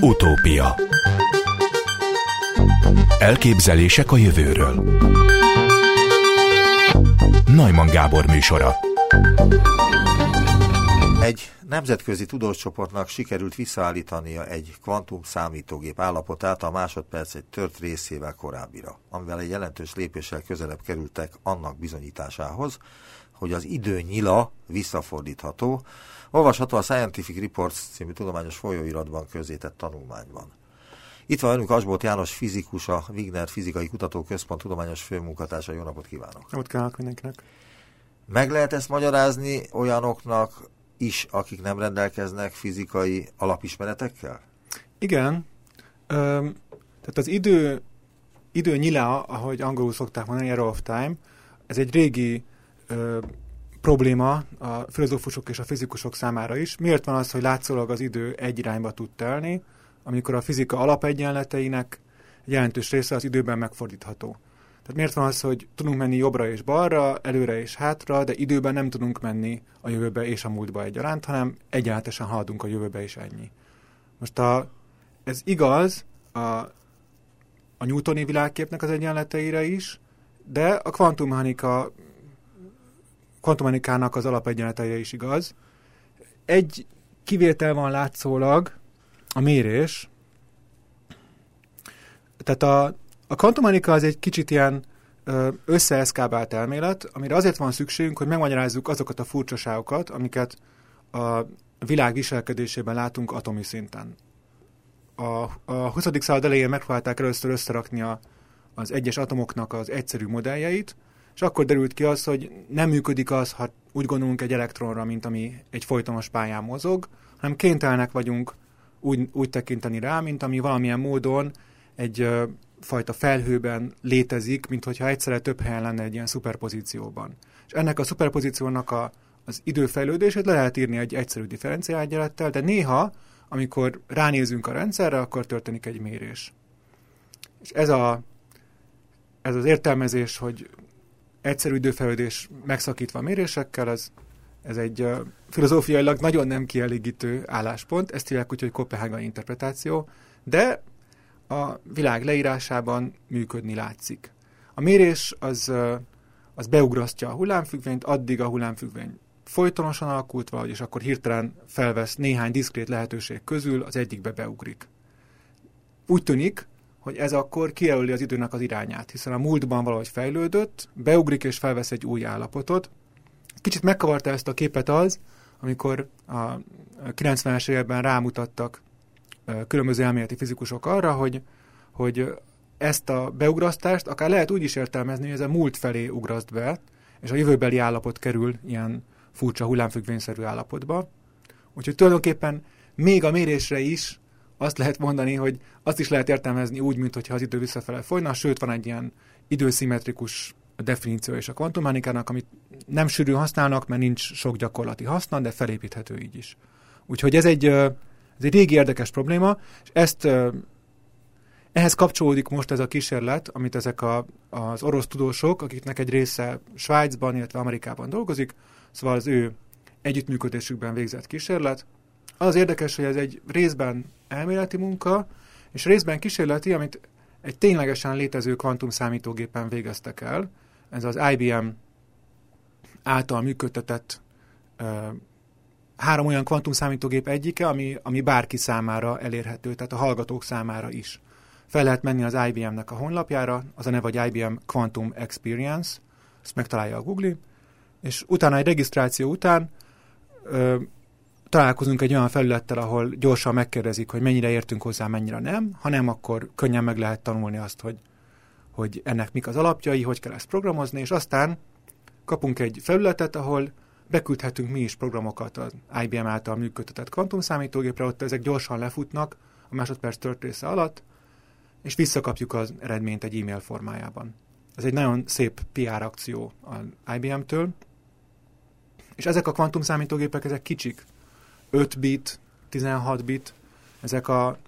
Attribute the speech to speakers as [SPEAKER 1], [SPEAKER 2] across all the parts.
[SPEAKER 1] Utópia. Elképzelések a jövőről. Najman Gábor műsora.
[SPEAKER 2] Egy nemzetközi tudóscsoportnak sikerült visszaállítania egy kvantum számítógép állapotát a másodperc egy tört részével korábbira, amivel egy jelentős lépéssel közelebb kerültek annak bizonyításához, hogy az idő nyila visszafordítható, olvasható a Scientific Reports című tudományos folyóiratban közzétett tanulmányban. Itt van önünk Asbolt János fizikus, a Wigner Fizikai Kutatóközpont tudományos főmunkatársa. Jó napot kívánok!
[SPEAKER 3] Jót kívánok mindenkinek!
[SPEAKER 2] Meg lehet ezt magyarázni olyanoknak is, akik nem rendelkeznek fizikai alapismeretekkel?
[SPEAKER 3] Igen. Ö, tehát az idő, idő nyila, ahogy angolul szokták mondani, arrow of time, ez egy régi ö, probléma a filozófusok és a fizikusok számára is. Miért van az, hogy látszólag az idő egy irányba tud telni, amikor a fizika alapegyenleteinek jelentős része az időben megfordítható. Tehát miért van az, hogy tudunk menni jobbra és balra, előre és hátra, de időben nem tudunk menni a jövőbe és a múltba egyaránt, hanem egyenletesen haladunk a jövőbe és ennyi. Most a, ez igaz a, a newtoni világképnek az egyenleteire is, de a kvantummechanika kvantumanikának az alapegyenleteire is igaz. Egy kivétel van látszólag, a mérés. Tehát a, a kvantumanika az egy kicsit ilyen összeeszkábált elmélet, amire azért van szükségünk, hogy megmagyarázzuk azokat a furcsaságokat, amiket a világ viselkedésében látunk atomi szinten. A, a 20. század elején megpróbálták először összerakni a, az egyes atomoknak az egyszerű modelljeit, és akkor derült ki az, hogy nem működik az, ha úgy gondolunk egy elektronra, mint ami egy folytonos pályán mozog, hanem kénytelenek vagyunk úgy, úgy tekinteni rá, mint ami valamilyen módon egy fajta felhőben létezik, mint hogyha egyszerre több helyen lenne egy ilyen szuperpozícióban. És ennek a szuperpozíciónak a, az időfejlődését le lehet írni egy egyszerű differenciálgyalettel, de néha, amikor ránézünk a rendszerre, akkor történik egy mérés. És ez, a, ez az értelmezés, hogy egyszerű időfejlődés megszakítva mérésekkel, ez, ez egy uh, filozófiailag nagyon nem kielégítő álláspont, ezt hívják úgy, hogy Kopenhágai interpretáció, de a világ leírásában működni látszik. A mérés az, uh, az beugrasztja a hullámfüggvényt, addig a hullámfüggvény folytonosan alakult valahogy, és akkor hirtelen felvesz néhány diszkrét lehetőség közül, az egyikbe beugrik. Úgy tűnik, hogy ez akkor kijelöli az időnek az irányát, hiszen a múltban valahogy fejlődött, beugrik és felvesz egy új állapotot. Kicsit megkavarta ezt a képet az, amikor a 90-es években rámutattak különböző elméleti fizikusok arra, hogy, hogy ezt a beugrasztást akár lehet úgy is értelmezni, hogy ez a múlt felé ugraszt be, és a jövőbeli állapot kerül ilyen furcsa hullámfüggvényszerű állapotba. Úgyhogy tulajdonképpen még a mérésre is azt lehet mondani, hogy azt is lehet értelmezni úgy, mintha az idő visszafele folyna, sőt van egy ilyen időszimmetrikus definíció és a kvantummechanikának, amit nem sűrűn használnak, mert nincs sok gyakorlati haszna, de felépíthető így is. Úgyhogy ez egy, ez egy régi érdekes probléma, és ezt ehhez kapcsolódik most ez a kísérlet, amit ezek a, az orosz tudósok, akiknek egy része Svájcban, illetve Amerikában dolgozik, szóval az ő együttműködésükben végzett kísérlet. Az érdekes, hogy ez egy részben elméleti munka, és részben kísérleti, amit egy ténylegesen létező kvantum számítógépen végeztek el. Ez az IBM által működtetett uh, három olyan kvantum számítógép egyike, ami, ami bárki számára elérhető, tehát a hallgatók számára is. Fel lehet menni az IBM-nek a honlapjára, az a neve, hogy IBM Quantum Experience, ezt megtalálja a Google, és utána egy regisztráció után uh, találkozunk egy olyan felülettel, ahol gyorsan megkérdezik, hogy mennyire értünk hozzá, mennyire nem, ha nem, akkor könnyen meg lehet tanulni azt, hogy, hogy ennek mik az alapjai, hogy kell ezt programozni, és aztán kapunk egy felületet, ahol beküldhetünk mi is programokat az IBM által működtetett kvantumszámítógépre, ott ezek gyorsan lefutnak a másodperc tört része alatt, és visszakapjuk az eredményt egy e-mail formájában. Ez egy nagyon szép PR akció az IBM-től, és ezek a kvantumszámítógépek, ezek kicsik, 5 bit, 16 bit, ezek a,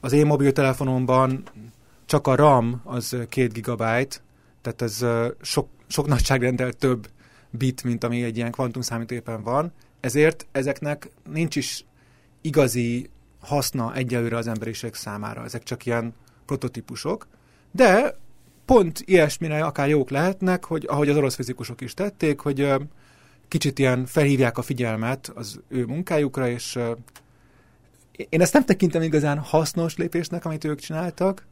[SPEAKER 3] az én mobiltelefonomban csak a RAM az 2 gigabyte, tehát ez sok, sok nagyságrendel több bit, mint ami egy ilyen kvantum számítógépen van, ezért ezeknek nincs is igazi haszna egyelőre az emberiség számára. Ezek csak ilyen prototípusok. De pont ilyesmire akár jók lehetnek, hogy ahogy az orosz fizikusok is tették, hogy kicsit ilyen felhívják a figyelmet az ő munkájukra, és én ezt nem tekintem igazán hasznos lépésnek, amit ők csináltak,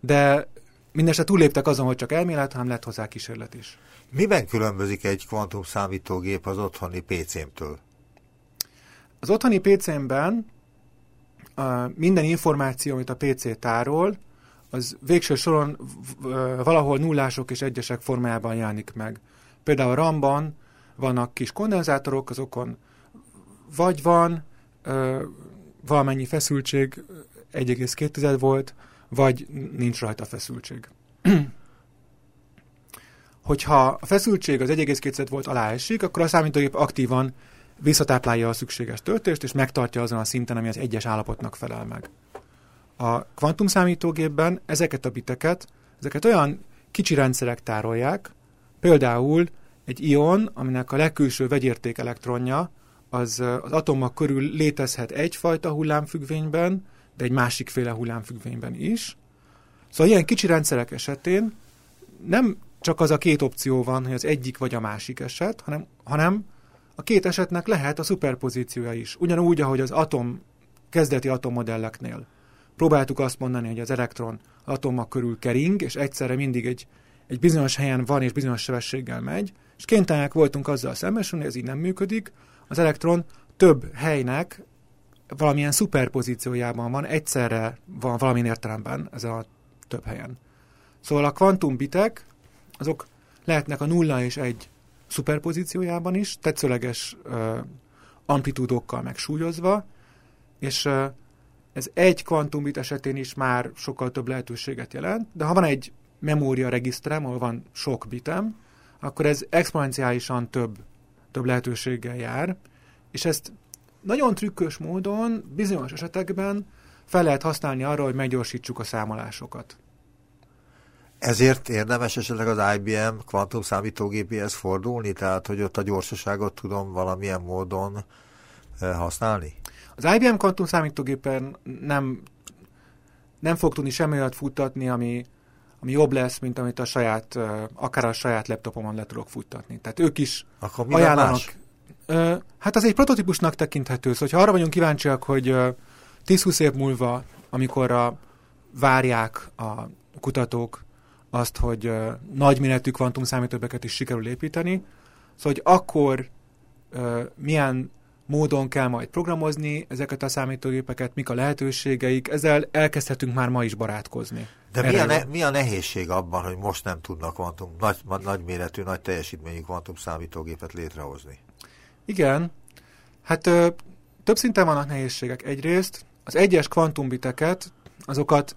[SPEAKER 3] de mindesetre túléptek azon, hogy csak elmélet, hanem lett hozzá kísérlet is.
[SPEAKER 2] Miben különbözik egy kvantum számítógép az otthoni PC-mtől?
[SPEAKER 3] Az otthoni PC-mben minden információ, amit a PC tárol, az végső soron valahol nullások és egyesek formájában jelenik meg. Például a RAM-ban vannak kis kondenzátorok, azokon vagy van ö, valamennyi feszültség, 1,2 volt, vagy nincs rajta feszültség. Hogyha a feszültség az 1,2 volt alá esik, akkor a számítógép aktívan visszatáplálja a szükséges töltést, és megtartja azon a szinten, ami az egyes állapotnak felel meg. A kvantum számítógépben ezeket a biteket, ezeket olyan kicsi rendszerek tárolják, például egy ion, aminek a legkülső vegyérték elektronja, az az atomok körül létezhet egyfajta hullámfüggvényben, de egy másikféle hullámfüggvényben is. Szóval ilyen kicsi rendszerek esetén nem csak az a két opció van, hogy az egyik vagy a másik eset, hanem, hanem a két esetnek lehet a szuperpozíciója is. Ugyanúgy, ahogy az atom, kezdeti atommodelleknél. Próbáltuk azt mondani, hogy az elektron atomok körül kering, és egyszerre mindig egy, egy bizonyos helyen van, és bizonyos sebességgel megy, és kénytelenek voltunk azzal szembesülni, ez így nem működik. Az elektron több helynek valamilyen szuperpozíciójában van, egyszerre van valamilyen értelemben ez a több helyen. Szóval a kvantumbitek, azok lehetnek a nulla és egy szuperpozíciójában is, tetszőleges uh, amplitúdokkal megsúlyozva, és uh, ez egy kvantumbit esetén is már sokkal több lehetőséget jelent, de ha van egy memória regisztrem, ahol van sok bitem, akkor ez exponenciálisan több, több lehetőséggel jár, és ezt nagyon trükkös módon bizonyos esetekben fel lehet használni arra, hogy meggyorsítsuk a számolásokat.
[SPEAKER 2] Ezért érdemes esetleg az IBM kvantum számítógépéhez fordulni, tehát hogy ott a gyorsaságot tudom valamilyen módon eh, használni?
[SPEAKER 3] Az IBM kvantum számítógépen nem, nem fog tudni semmi olyat futtatni, ami, ami jobb lesz, mint amit a saját, akár a saját laptopomon le tudok futtatni. Tehát ők is
[SPEAKER 2] Akkor
[SPEAKER 3] ajánlanak.
[SPEAKER 2] Más?
[SPEAKER 3] Hát az egy prototípusnak tekinthető, szóval ha arra vagyunk kíváncsiak, hogy 10-20 év múlva, amikor a, várják a kutatók azt, hogy uh, nagy méretű kvantum számítógépeket is sikerül építeni, szóval hogy akkor milyen módon kell majd programozni ezeket a számítógépeket, mik a lehetőségeik, ezzel elkezdhetünk már ma is barátkozni.
[SPEAKER 2] De mi a, ne, mi a nehézség abban, hogy most nem tudnak kvantum, nagy, nagy méretű, nagy teljesítményű kvantum számítógépet létrehozni?
[SPEAKER 3] Igen, hát ö, több szinten vannak nehézségek. Egyrészt az egyes kvantumbiteket, azokat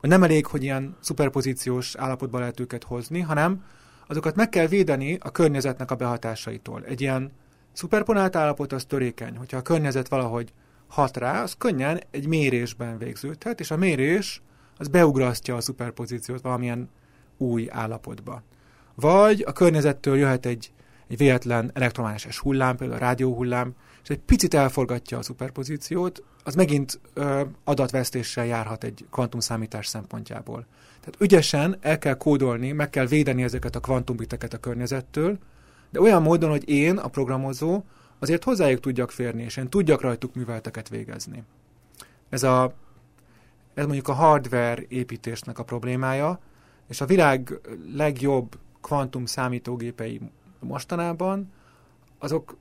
[SPEAKER 3] nem elég, hogy ilyen szuperpozíciós állapotba lehet őket hozni, hanem azokat meg kell védeni a környezetnek a behatásaitól. Egy ilyen szuperponált állapot az törékeny. Hogyha a környezet valahogy hat rá, az könnyen egy mérésben végződhet, és a mérés az beugrasztja a szuperpozíciót valamilyen új állapotba. Vagy a környezettől jöhet egy, egy véletlen elektromágneses hullám, például a rádióhullám, és egy picit elforgatja a szuperpozíciót, az megint ö, adatvesztéssel járhat egy kvantumszámítás szempontjából. Tehát ügyesen el kell kódolni, meg kell védeni ezeket a kvantumbiteket a környezettől, de olyan módon, hogy én, a programozó, azért hozzájuk tudjak férni, és én tudjak rajtuk műveleteket végezni. Ez, a, ez mondjuk a hardware építésnek a problémája, és a világ legjobb kvantum számítógépei mostanában, azok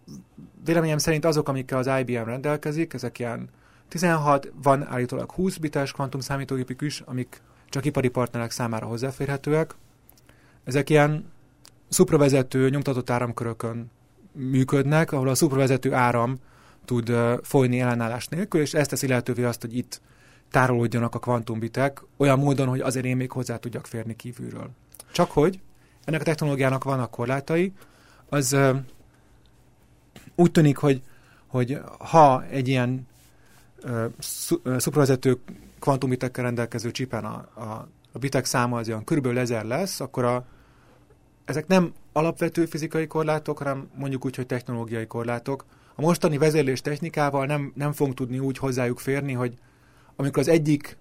[SPEAKER 3] véleményem szerint azok, amikkel az IBM rendelkezik, ezek ilyen 16, van állítólag 20 bites kvantum számítógépük is, amik csak ipari partnerek számára hozzáférhetőek. Ezek ilyen szupravezető nyomtatott áramkörökön működnek, ahol a szupravezető áram tud folyni ellenállás nélkül, és ezt teszi lehetővé azt, hogy itt tárolódjanak a kvantumbitek olyan módon, hogy azért én még hozzá tudjak férni kívülről. Csak hogy ennek a technológiának vannak korlátai, az uh, úgy tűnik, hogy, hogy ha egy ilyen szupravezető kvantumbitekkel rendelkező csipen a, a, a bitek száma az olyan körülbelül ezer lesz, akkor a, ezek nem alapvető fizikai korlátok, hanem mondjuk úgy, hogy technológiai korlátok. A mostani vezérlés technikával nem, nem fogunk tudni úgy hozzájuk férni, hogy amikor az egyik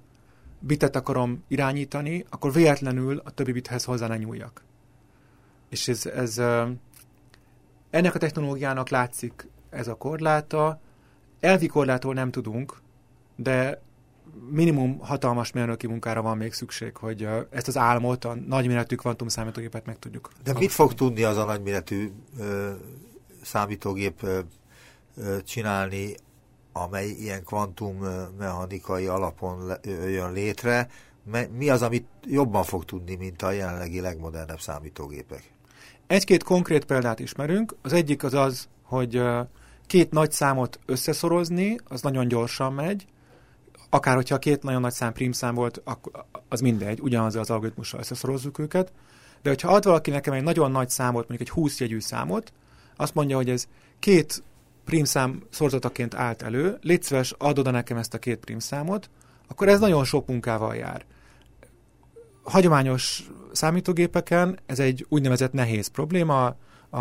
[SPEAKER 3] bitet akarom irányítani, akkor véletlenül a többi bithez hozzá ne nyúljak. És ez, ez ennek a technológiának látszik ez a korláta. Elvi korlától nem tudunk, de minimum hatalmas mérnöki munkára van még szükség, hogy ezt az álmot, a nagyméretű kvantumszámítógépet meg tudjuk.
[SPEAKER 2] De mit fog tudni az a nagyméretű ö, számítógép ö, csinálni, amely ilyen kvantummechanikai alapon jön létre? Mi az, amit jobban fog tudni, mint a jelenlegi legmodernebb számítógépek?
[SPEAKER 3] Egy-két konkrét példát ismerünk. Az egyik az az, hogy két nagy számot összeszorozni, az nagyon gyorsan megy, akár hogyha két nagyon nagy szám prímszám volt, az mindegy, ugyanaz az algoritmussal összeszorozzuk őket, de hogyha ad valaki nekem egy nagyon nagy számot, mondjuk egy 20 jegyű számot, azt mondja, hogy ez két prímszám szorzataként állt elő, légy szíves, add oda nekem ezt a két prímszámot, akkor ez nagyon sok munkával jár. Hagyományos számítógépeken ez egy úgynevezett nehéz probléma, a,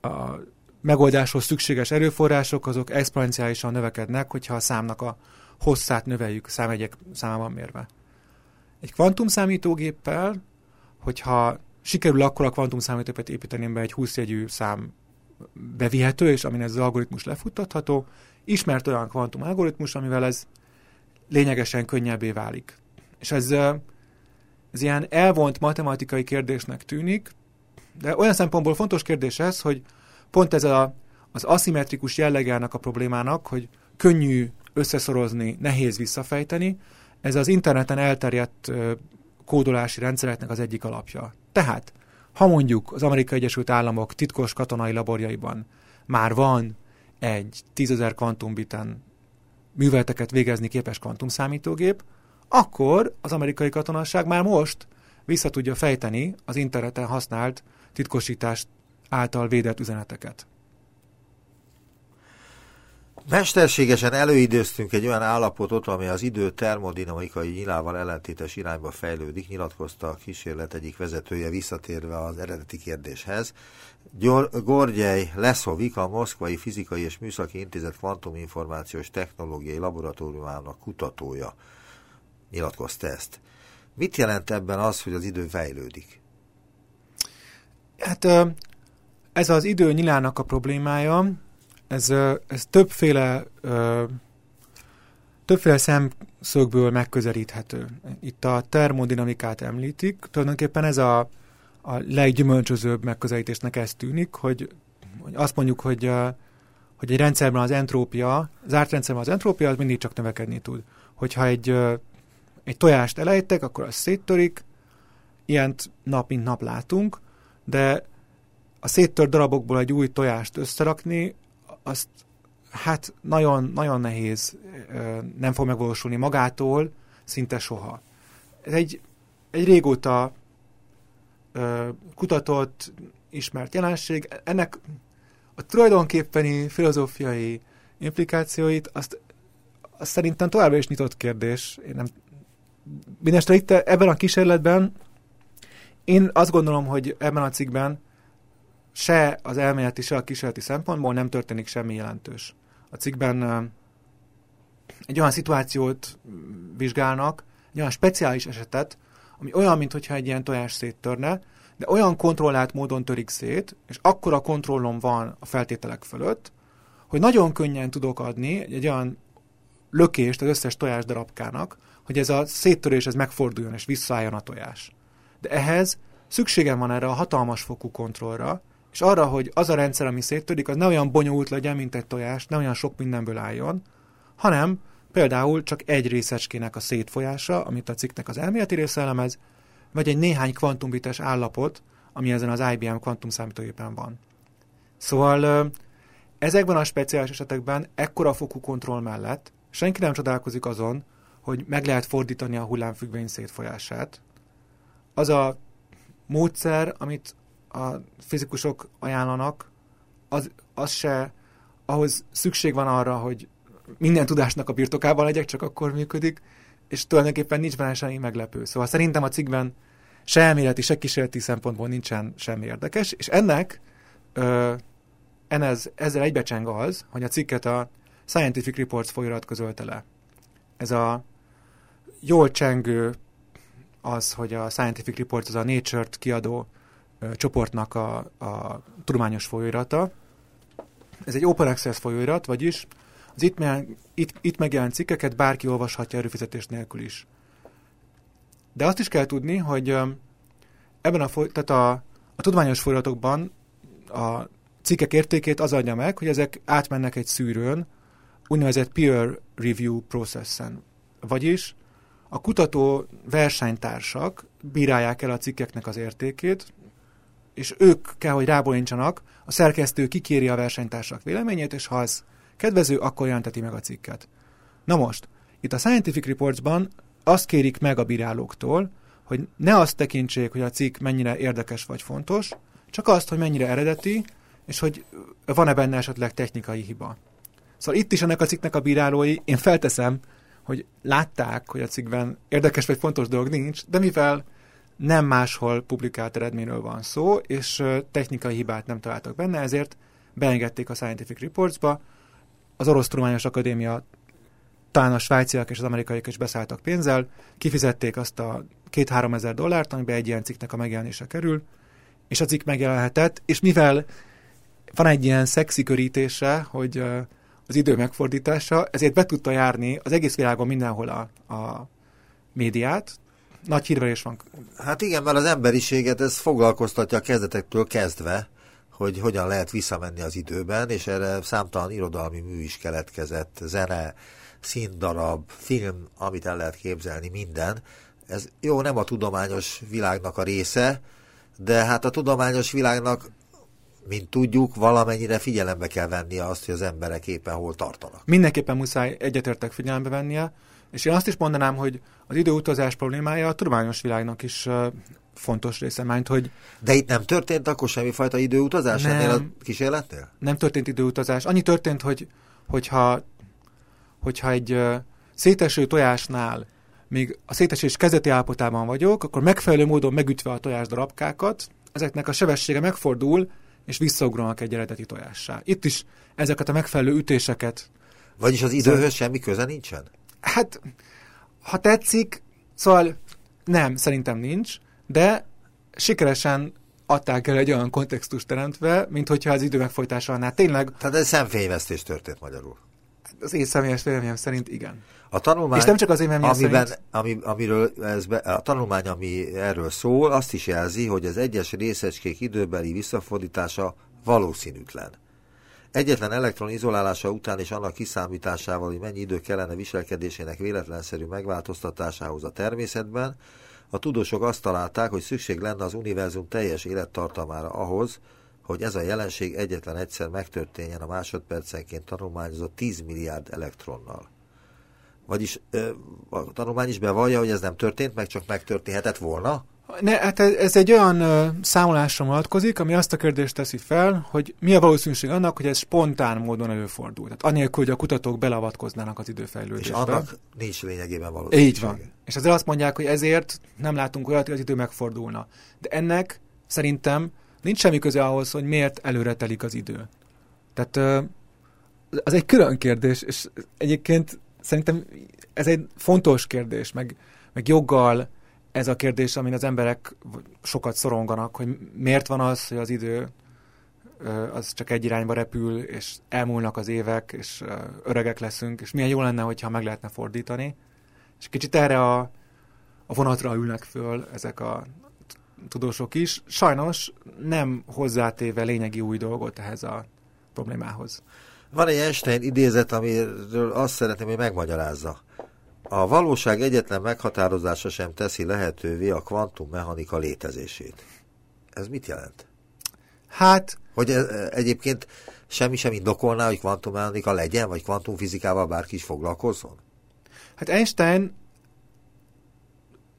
[SPEAKER 3] a megoldáshoz szükséges erőforrások azok exponenciálisan növekednek, hogyha a számnak a hosszát növeljük számegyek számában mérve. Egy kvantumszámítógéppel, hogyha sikerül akkor a kvantumszámítógépet építeni be egy 20 jegyű szám bevihető, és amin ez az algoritmus lefuttatható, ismert olyan kvantum algoritmus, amivel ez lényegesen könnyebbé válik. És ez, ez ilyen elvont matematikai kérdésnek tűnik, de olyan szempontból fontos kérdés ez, hogy pont ez a, az aszimmetrikus jellegának a problémának, hogy könnyű összeszorozni, nehéz visszafejteni, ez az interneten elterjedt kódolási rendszereknek az egyik alapja. Tehát, ha mondjuk az Amerikai Egyesült Államok titkos katonai laborjaiban már van egy tízezer kvantumbiten műveleteket végezni képes kvantumszámítógép, akkor az amerikai katonasság már most vissza tudja fejteni az interneten használt titkosítás által védett üzeneteket.
[SPEAKER 2] Mesterségesen előidőztünk egy olyan állapotot, ami az idő termodinamikai nyilával ellentétes irányba fejlődik, nyilatkozta a kísérlet egyik vezetője visszatérve az eredeti kérdéshez. Gorgyej Leszovik, a Moszkvai Fizikai és Műszaki Intézet Kvantuminformációs Technológiai Laboratóriumának kutatója nyilatkozta ezt. Mit jelent ebben az, hogy az idő fejlődik?
[SPEAKER 3] Hát ez az idő nyilának a problémája, ez, ez többféle, többféle szemszögből megközelíthető. Itt a termodinamikát említik, tulajdonképpen ez a, a leggyümölcsözőbb megközelítésnek ez tűnik, hogy, hogy azt mondjuk, hogy, hogy egy rendszerben az entrópia, zárt rendszerben az entrópia az mindig csak növekedni tud. Hogyha egy, egy tojást elejtek, akkor az széttörik, ilyent nap mint nap látunk, de a széttört darabokból egy új tojást összerakni, azt hát nagyon, nagyon nehéz, nem fog megvalósulni magától, szinte soha. Ez egy, egy régóta kutatott, ismert jelenség. Ennek a tulajdonképpeni filozófiai implikációit, azt, azt szerintem továbbra is nyitott kérdés. Én nem, Mindenesetre itt ebben a kísérletben én azt gondolom, hogy ebben a cikkben se az elméleti, se a kísérleti szempontból nem történik semmi jelentős. A cikkben egy olyan szituációt vizsgálnak, egy olyan speciális esetet, ami olyan, mintha egy ilyen tojás széttörne, de olyan kontrollált módon törik szét, és akkora kontrollom van a feltételek fölött, hogy nagyon könnyen tudok adni egy, olyan lökést az összes tojás darabkának, hogy ez a széttörés ez megforduljon és visszaálljon a tojás. De ehhez szükségem van erre a hatalmas fokú kontrollra, és arra, hogy az a rendszer, ami széttörik, az ne olyan bonyolult legyen, mint egy tojás, ne olyan sok mindenből álljon, hanem például csak egy részecskének a szétfolyása, amit a cikknek az elméleti része elemez, vagy egy néhány kvantumbites állapot, ami ezen az IBM kvantumszámítógépen van. Szóval ezekben a speciális esetekben ekkora fokú kontroll mellett senki nem csodálkozik azon, hogy meg lehet fordítani a hullámfüggvény szétfolyását. Az a módszer, amit a fizikusok ajánlanak, az, az se, ahhoz szükség van arra, hogy minden tudásnak a birtokában legyek, csak akkor működik, és tulajdonképpen nincs benne semmi meglepő. Szóval szerintem a cikkben se elméleti, se kísérleti szempontból nincsen semmi érdekes, és ennek ö, enez, ezzel egybecseng az, hogy a cikket a Scientific Reports folyirat közölte le. Ez a jól csengő az, hogy a Scientific Reports az a Nature-t kiadó csoportnak a, a tudományos folyóirata. Ez egy open access folyóirat, vagyis az itt, me- itt, itt megjelent cikkeket bárki olvashatja erőfizetés nélkül is. De azt is kell tudni, hogy ebben a, foly- tehát a, a tudományos folyóiratokban a cikkek értékét az adja meg, hogy ezek átmennek egy szűrőn, úgynevezett peer review processen. Vagyis a kutató versenytársak bírálják el a cikkeknek az értékét, és ők kell, hogy rábolincsanak, a szerkesztő kikéri a versenytársak véleményét, és ha az kedvező, akkor jelenteti meg a cikket. Na most, itt a Scientific Reportsban azt kérik meg a bírálóktól, hogy ne azt tekintsék, hogy a cikk mennyire érdekes vagy fontos, csak azt, hogy mennyire eredeti, és hogy van-e benne esetleg technikai hiba. Szóval itt is ennek a cikknek a bírálói, én felteszem, hogy látták, hogy a cikkben érdekes vagy fontos dolog nincs, de mivel nem máshol publikált eredményről van szó, és technikai hibát nem találtak benne, ezért beengedték a Scientific Reports-ba. Az Orosz Tudományos Akadémia talán a svájciak és az amerikaiak is beszálltak pénzzel, kifizették azt a két-három ezer dollárt, amiben egy ilyen cikknek a megjelenése kerül, és a cikk megjelenhetett, és mivel van egy ilyen szexi körítése, hogy az idő megfordítása, ezért be tudta járni az egész világon mindenhol a, a médiát. Nagy hírverés van.
[SPEAKER 2] Hát igen, mert az emberiséget ez foglalkoztatja a kezdetektől kezdve, hogy hogyan lehet visszamenni az időben, és erre számtalan irodalmi mű is keletkezett, zene, színdarab, film, amit el lehet képzelni, minden. Ez jó, nem a tudományos világnak a része, de hát a tudományos világnak mint tudjuk, valamennyire figyelembe kell vennie azt, hogy az emberek éppen hol tartanak.
[SPEAKER 3] Mindenképpen muszáj egyetértek figyelembe vennie, és én azt is mondanám, hogy az időutazás problémája a tudományos világnak is fontos része, mert hogy...
[SPEAKER 2] De itt nem történt akkor semmifajta időutazás nem, ennél a kísérletnél?
[SPEAKER 3] Nem történt időutazás. Annyi történt, hogy hogyha, hogyha egy széteső tojásnál még a szétesés kezdeti állapotában vagyok, akkor megfelelő módon megütve a tojás darabkákat, ezeknek a sebessége megfordul, és visszaugranak egy eredeti tojássá. Itt is ezeket a megfelelő ütéseket.
[SPEAKER 2] Vagyis az időhöz semmi köze nincsen?
[SPEAKER 3] Hát, ha tetszik, szóval nem, szerintem nincs, de sikeresen adták el egy olyan kontextust teremtve, mint hogyha az idő megfolytása annál tényleg...
[SPEAKER 2] Tehát ez szemfényvesztés történt magyarul.
[SPEAKER 3] Az én személyes véleményem szerint igen.
[SPEAKER 2] A tanulmány,
[SPEAKER 3] És nem csak az én
[SPEAKER 2] amiben,
[SPEAKER 3] szerint...
[SPEAKER 2] ami, amiről ez be, a tanulmány, ami erről szól, azt is jelzi, hogy az egyes részecskék időbeli visszafordítása valószínűtlen. Egyetlen elektron izolálása után és annak kiszámításával, hogy mennyi idő kellene viselkedésének véletlenszerű megváltoztatásához a természetben, a tudósok azt találták, hogy szükség lenne az univerzum teljes élettartamára ahhoz, hogy ez a jelenség egyetlen egyszer megtörténjen a másodpercenként tanulmányozott 10 milliárd elektronnal. Vagyis a tanulmány is bevallja, hogy ez nem történt, meg csak megtörténhetett volna?
[SPEAKER 3] Ne, hát ez, ez egy olyan uh, számolásra vonatkozik, ami azt a kérdést teszi fel, hogy mi a valószínűség annak, hogy ez spontán módon előfordul. Tehát anélkül, hogy a kutatók beleavatkoznának az időfejlődésbe.
[SPEAKER 2] És annak nincs lényegében valószínűség.
[SPEAKER 3] Így van. És ezzel azt mondják, hogy ezért nem látunk olyat, hogy az idő megfordulna. De ennek szerintem nincs semmi köze ahhoz, hogy miért előre telik az idő. Tehát uh, az egy külön kérdés, és egyébként szerintem ez egy fontos kérdés, meg, meg joggal ez a kérdés, amin az emberek sokat szoronganak, hogy miért van az, hogy az idő az csak egy irányba repül, és elmúlnak az évek, és öregek leszünk, és milyen jó lenne, hogyha meg lehetne fordítani. És kicsit erre a, a vonatra ülnek föl ezek a tudósok is. Sajnos nem hozzátéve lényegi új dolgot ehhez a problémához.
[SPEAKER 2] Van egy Einstein idézet, amiről azt szeretném, hogy megmagyarázza. A valóság egyetlen meghatározása sem teszi lehetővé a kvantummechanika létezését. Ez mit jelent?
[SPEAKER 3] Hát...
[SPEAKER 2] Hogy ez, egyébként semmi sem indokolná, hogy kvantummechanika legyen, vagy kvantumfizikával bárki is foglalkozzon?
[SPEAKER 3] Hát Einstein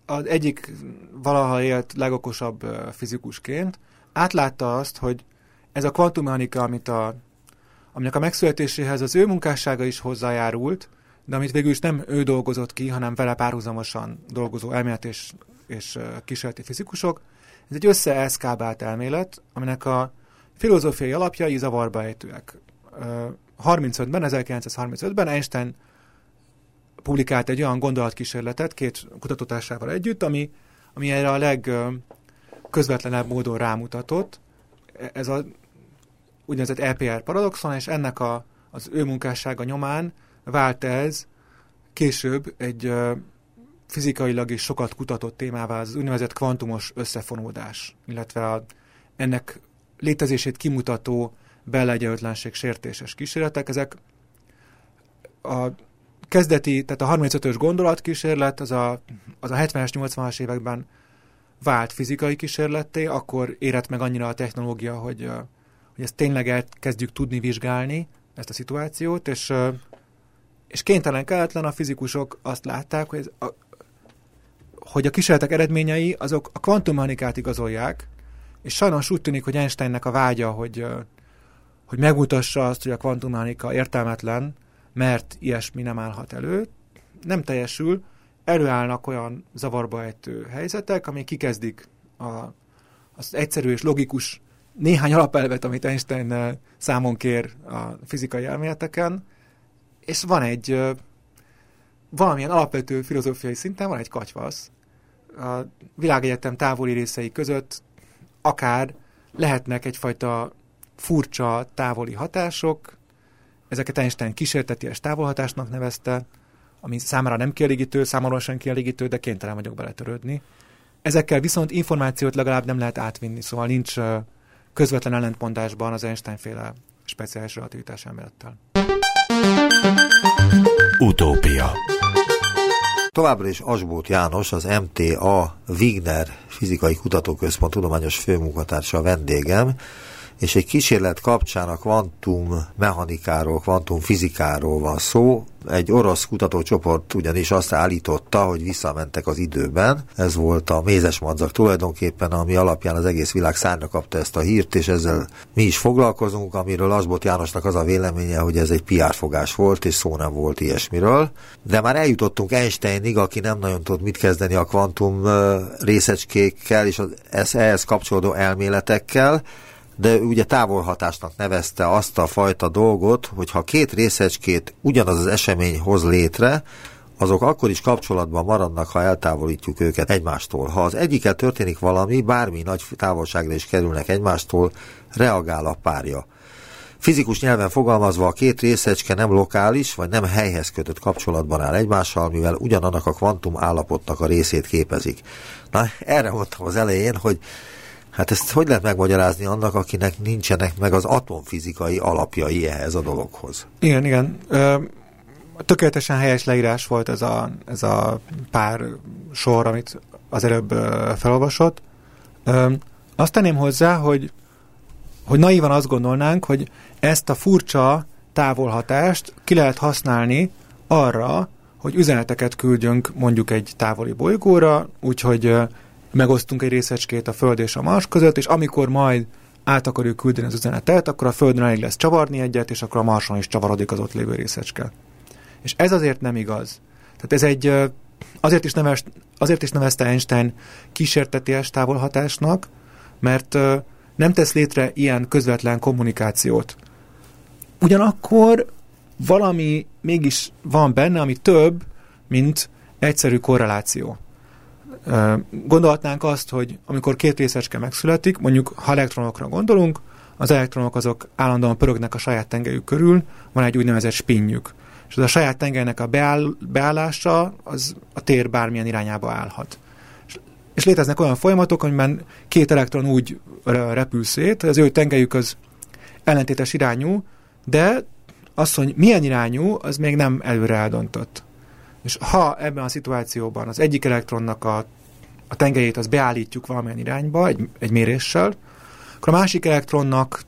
[SPEAKER 3] az egyik valaha élt legokosabb fizikusként átlátta azt, hogy ez a kvantummechanika, amit a aminek a megszületéséhez az ő munkássága is hozzájárult, de amit végül is nem ő dolgozott ki, hanem vele párhuzamosan dolgozó elmélet és, és kísérleti fizikusok. Ez egy összeeszkábált elmélet, aminek a filozófiai alapjai zavarba ejtőek. 35-ben, 1935-ben Einstein publikált egy olyan gondolatkísérletet két kutatótársával együtt, ami, ami erre a legközvetlenebb módon rámutatott. Ez a úgynevezett LPR paradoxon, és ennek a, az ő munkássága nyomán vált ez később egy fizikailag is sokat kutatott témává az úgynevezett kvantumos összefonódás, illetve a, ennek létezését kimutató belegyelőtlenség sértéses kísérletek. Ezek a kezdeti, tehát a 35-ös gondolatkísérlet az a, az a 70-es, 80-as években vált fizikai kísérletté, akkor érett meg annyira a technológia, hogy, hogy ezt tényleg elkezdjük tudni vizsgálni, ezt a szituációt, és, és kénytelen kelletlen a fizikusok azt látták, hogy, ez a, hogy a kísérletek eredményei azok a kvantummechanikát igazolják, és sajnos úgy tűnik, hogy Einsteinnek a vágya, hogy, hogy megmutassa azt, hogy a kvantummechanika értelmetlen, mert ilyesmi nem állhat elő, nem teljesül, előállnak olyan zavarba ejtő helyzetek, amik kikezdik a, az egyszerű és logikus néhány alapelvet, amit Einstein számon kér a fizikai elméleteken, és van egy valamilyen alapvető filozófiai szinten van egy katyvasz. A világegyetem távoli részei között akár lehetnek egyfajta furcsa távoli hatások, ezeket Einstein kísérteties távolhatásnak nevezte, ami számára nem kielégítő, számomra sem kielégítő, de kénytelen vagyok beletörődni. Ezekkel viszont információt legalább nem lehet átvinni, szóval nincs közvetlen ellentmondásban az Einstein-féle speciális relativitás elmélettel.
[SPEAKER 1] Utópia.
[SPEAKER 2] Továbbra is Asbót János, az MTA Wigner Fizikai Kutatóközpont tudományos főmunkatársa a vendégem, és egy kísérlet kapcsán a kvantum mechanikáról, kvantum fizikáról van szó. Egy orosz kutatócsoport ugyanis azt állította, hogy visszamentek az időben. Ez volt a mézes madzak tulajdonképpen, ami alapján az egész világ szárnya kapta ezt a hírt, és ezzel mi is foglalkozunk, amiről Asbot Jánosnak az a véleménye, hogy ez egy PR fogás volt, és szó nem volt ilyesmiről. De már eljutottunk Einsteinig, aki nem nagyon tud mit kezdeni a kvantum részecskékkel és az ehhez kapcsolódó elméletekkel, de ugye távolhatásnak nevezte azt a fajta dolgot, hogy ha két részecskét ugyanaz az esemény hoz létre, azok akkor is kapcsolatban maradnak, ha eltávolítjuk őket egymástól. Ha az egyikkel történik valami, bármi nagy távolságra is kerülnek egymástól, reagál a párja. Fizikus nyelven fogalmazva a két részecske nem lokális, vagy nem helyhez kötött kapcsolatban áll egymással, mivel ugyanannak a kvantum állapotnak a részét képezik. Na, erre mondtam az elején, hogy Hát ezt hogy lehet megmagyarázni annak, akinek nincsenek meg az atomfizikai alapjai ehhez a dologhoz?
[SPEAKER 3] Igen, igen. Ö, tökéletesen helyes leírás volt ez a, ez a pár sor, amit az előbb felolvasott. Ö, azt tenném hozzá, hogy, hogy naívan azt gondolnánk, hogy ezt a furcsa távolhatást ki lehet használni arra, hogy üzeneteket küldjünk mondjuk egy távoli bolygóra, úgyhogy megosztunk egy részecskét a Föld és a Mars között, és amikor majd át akarjuk küldeni az üzenetet, akkor a Földön elég lesz csavarni egyet, és akkor a Marson is csavarodik az ott lévő részecske. És ez azért nem igaz. Tehát ez egy, azért is, neves, azért is nevezte Einstein kísérteties távolhatásnak, mert nem tesz létre ilyen közvetlen kommunikációt. Ugyanakkor valami mégis van benne, ami több, mint egyszerű korreláció. Gondolhatnánk azt, hogy amikor két részecske megszületik, mondjuk ha elektronokra gondolunk, az elektronok azok állandóan pörögnek a saját tengelyük körül, van egy úgynevezett spinjük. És az a saját tengelynek a beáll, beállása az a tér bármilyen irányába állhat. És, és léteznek olyan folyamatok, amiben két elektron úgy repül szét, az ő tengelyük az ellentétes irányú, de az, hogy milyen irányú, az még nem előre eldöntött. És ha ebben a szituációban az egyik elektronnak a, a tengelyét az beállítjuk valamilyen irányba egy, egy méréssel, akkor a másik elektronnak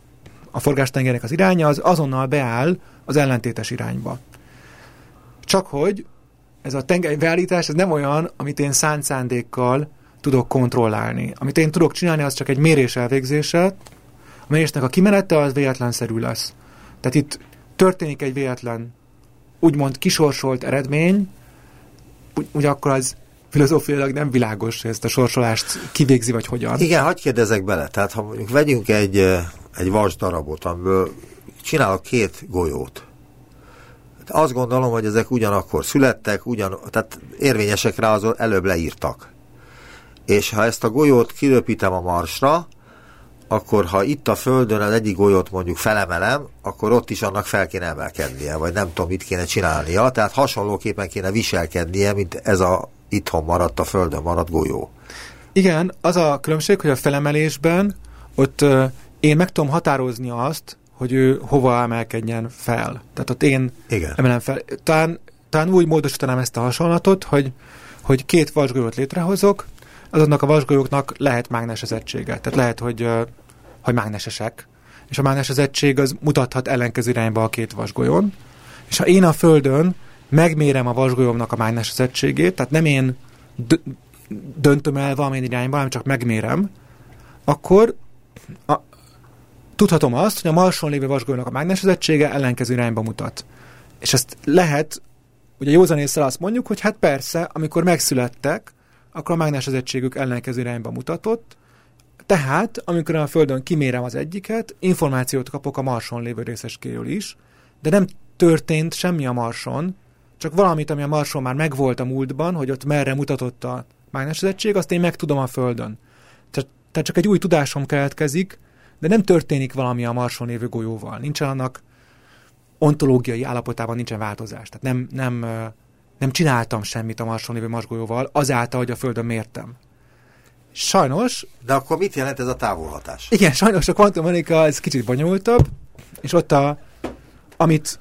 [SPEAKER 3] a forgástengelynek az iránya az azonnal beáll az ellentétes irányba. Csak hogy ez a tengely beállítás ez nem olyan, amit én szánt szándékkal tudok kontrollálni. Amit én tudok csinálni, az csak egy mérés elvégzése, a mérésnek a kimenete az véletlenszerű lesz. Tehát itt történik egy véletlen, úgymond kisorsolt eredmény, úgy, akkor az filozófiailag nem világos, hogy ezt a sorsolást kivégzi, vagy hogyan.
[SPEAKER 2] Igen, hagyd kérdezek bele. Tehát ha mondjuk vegyünk egy, egy vas darabot, amiből csinálok két golyót. Azt gondolom, hogy ezek ugyanakkor születtek, ugyan, tehát érvényesek rá, az előbb leírtak. És ha ezt a golyót kiröpítem a marsra, akkor ha itt a Földön az egyik golyót mondjuk felemelem, akkor ott is annak fel kéne emelkednie, vagy nem tudom, mit kéne csinálnia. Tehát hasonlóképpen kéne viselkednie, mint ez a itthon maradt, a Földön maradt golyó.
[SPEAKER 3] Igen, az a különbség, hogy a felemelésben ott én meg tudom határozni azt, hogy ő hova emelkedjen fel. Tehát ott én
[SPEAKER 2] Igen.
[SPEAKER 3] emelem fel. Talán, talán úgy módosítanám ezt a hasonlatot, hogy, hogy két vasgolyót létrehozok, azoknak a vasgolyóknak lehet mágnesezettsége. Tehát lehet, hogy, hogy mágnesesek. És a mágnesezettség az mutathat ellenkező irányba a két vasgolyón. És ha én a Földön megmérem a vasgolyómnak a mágnesezettségét, tehát nem én döntöm el valamilyen irányba, hanem csak megmérem, akkor a, tudhatom azt, hogy a Marson lévő vasgolyónak a mágnesezettsége ellenkező irányba mutat. És ezt lehet, ugye józanésszel azt mondjuk, hogy hát persze, amikor megszülettek, akkor a mágnesezettségük ellenkező irányba mutatott, tehát, amikor a Földön kimérem az egyiket, információt kapok a Marson lévő részeskéről is, de nem történt semmi a Marson, csak valamit, ami a Marson már megvolt a múltban, hogy ott merre mutatott a mágnesezettség, azt én megtudom a Földön. Tehát csak egy új tudásom keletkezik, de nem történik valami a Marson lévő golyóval. Nincsen annak ontológiai állapotában nincsen változás. Tehát nem, nem, nem csináltam semmit a Marson lévő marsgolyóval, azáltal, hogy a Földön mértem. Sajnos...
[SPEAKER 2] De akkor mit jelent ez a távolhatás?
[SPEAKER 3] Igen, sajnos a kvantummechanika ez kicsit bonyolultabb, és ott a, amit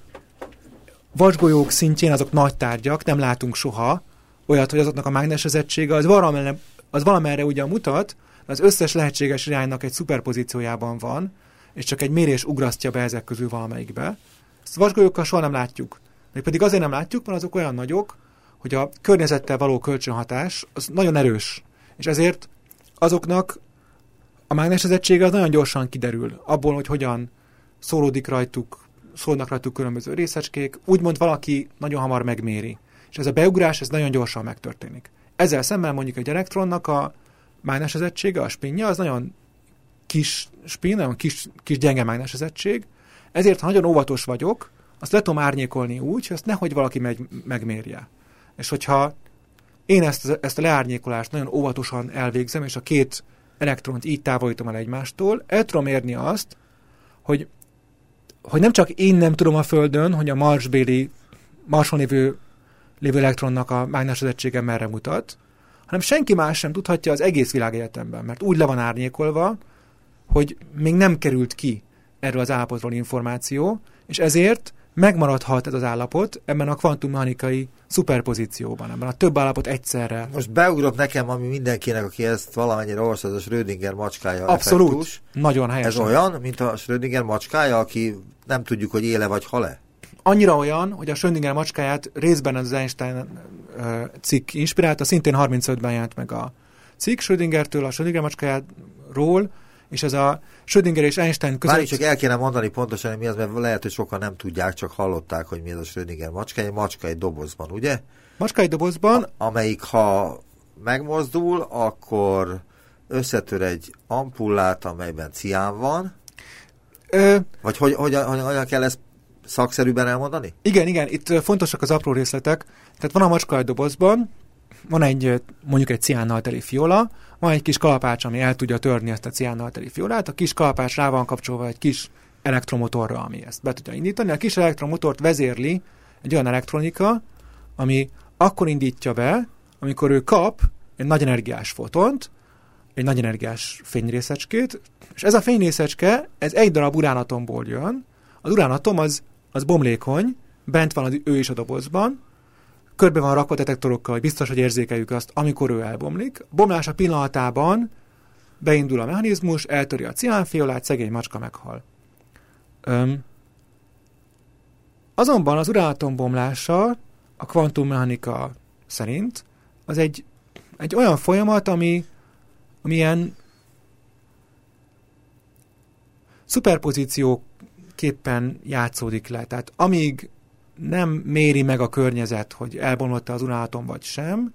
[SPEAKER 3] vasgolyók szintjén azok nagy tárgyak, nem látunk soha olyat, hogy azoknak a mágnesezettsége az valamerre, az valamerre ugyan mutat, az összes lehetséges iránynak egy szuperpozíciójában van, és csak egy mérés ugrasztja be ezek közül valamelyikbe. Ezt vasgolyókkal soha nem látjuk. Még pedig azért nem látjuk, mert azok olyan nagyok, hogy a környezettel való kölcsönhatás az nagyon erős. És ezért azoknak a mágnesezettsége az nagyon gyorsan kiderül. Abból, hogy hogyan szólódik rajtuk, szólnak rajtuk különböző részecskék, úgymond valaki nagyon hamar megméri. És ez a beugrás, ez nagyon gyorsan megtörténik. Ezzel szemben mondjuk egy elektronnak a mágnesezettsége, a spinja, az nagyon kis spin, nagyon kis, kis gyenge mágnesezettség, ezért, ha nagyon óvatos vagyok, azt le tudom árnyékolni úgy, hogy azt nehogy valaki meg, megmérje. És hogyha én ezt, ezt a leárnyékolást nagyon óvatosan elvégzem, és a két elektront így távolítom el egymástól, el tudom érni azt, hogy, hogy nem csak én nem tudom a Földön, hogy a marsbéli, marson lévő, lévő elektronnak a mágnesezettsége merre mutat, hanem senki más sem tudhatja az egész világegyetemben, mert úgy le van árnyékolva, hogy még nem került ki erről az állapotról információ, és ezért megmaradhat ez az állapot ebben a kvantummechanikai szuperpozícióban, ebben a több állapot egyszerre.
[SPEAKER 2] Most beugrok nekem, ami mindenkinek, aki ezt valamennyire olvasta, az a Schrödinger macskája
[SPEAKER 3] Abszolút.
[SPEAKER 2] Effektus.
[SPEAKER 3] Nagyon helyes.
[SPEAKER 2] Ez olyan, mint a Schrödinger macskája, aki nem tudjuk, hogy éle vagy hale?
[SPEAKER 3] Annyira olyan, hogy a Schrödinger macskáját részben az Einstein cikk inspirálta, szintén 35-ben jelent meg a cikk Schrödingertől, a Schrödinger macskájáról, és ez a Schrödinger és Einstein között...
[SPEAKER 2] Már csak el kéne mondani pontosan, hogy mi az, mert lehet, hogy sokan nem tudják, csak hallották, hogy mi ez a Schrödinger macska. Egy macska egy dobozban, ugye?
[SPEAKER 3] Macska egy dobozban. A,
[SPEAKER 2] amelyik, ha megmozdul, akkor összetör egy ampullát, amelyben cián van. Ö, Vagy hogy, hogyan, hogyan, hogyan kell ezt szakszerűben elmondani?
[SPEAKER 3] Igen, igen, itt fontosak az apró részletek. Tehát van a macska egy dobozban, van egy, mondjuk egy ciánnal teli fiola, van egy kis kalapács, ami el tudja törni ezt a ciánnal teli fiolát, a kis kalapács rá van kapcsolva egy kis elektromotorra, ami ezt be tudja indítani. A kis elektromotort vezérli egy olyan elektronika, ami akkor indítja be, amikor ő kap egy nagy energiás fotont, egy nagy energiás fényrészecskét, és ez a fényrészecske, ez egy darab uránatomból jön. Az uránatom az, az bomlékony, bent van az ő is a dobozban, körbe van rakva detektorokkal, hogy biztos, hogy érzékeljük azt, amikor ő elbomlik. A bomlása pillanatában beindul a mechanizmus, eltöri a ciánfiolát, szegény macska meghal. Öm, azonban az uránatom bomlása a kvantummechanika szerint az egy, egy olyan folyamat, ami, ami ilyen szuperpozícióképpen játszódik le. Tehát amíg nem méri meg a környezet, hogy elbomlott az uránatom vagy sem,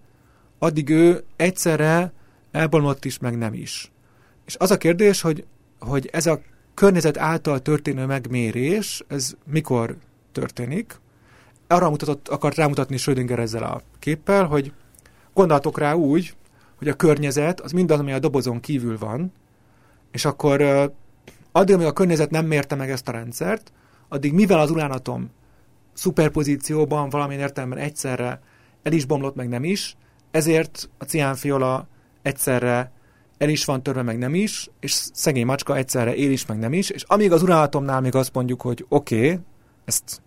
[SPEAKER 3] addig ő egyszerre elbomlott is, meg nem is. És az a kérdés, hogy, hogy ez a környezet által történő megmérés, ez mikor történik? Arra mutatott, akart rámutatni Schrödinger ezzel a képpel, hogy gondoltok rá úgy, hogy a környezet az mindaz, ami a dobozon kívül van, és akkor addig, amíg a környezet nem mérte meg ezt a rendszert, addig mivel az uránatom szuperpozícióban valamilyen értelemben egyszerre el is bomlott, meg nem is, ezért a ciánfiola egyszerre el is van törve, meg nem is, és szegény macska egyszerre él is, meg nem is, és amíg az uránatomnál még azt mondjuk, hogy oké, okay, ezt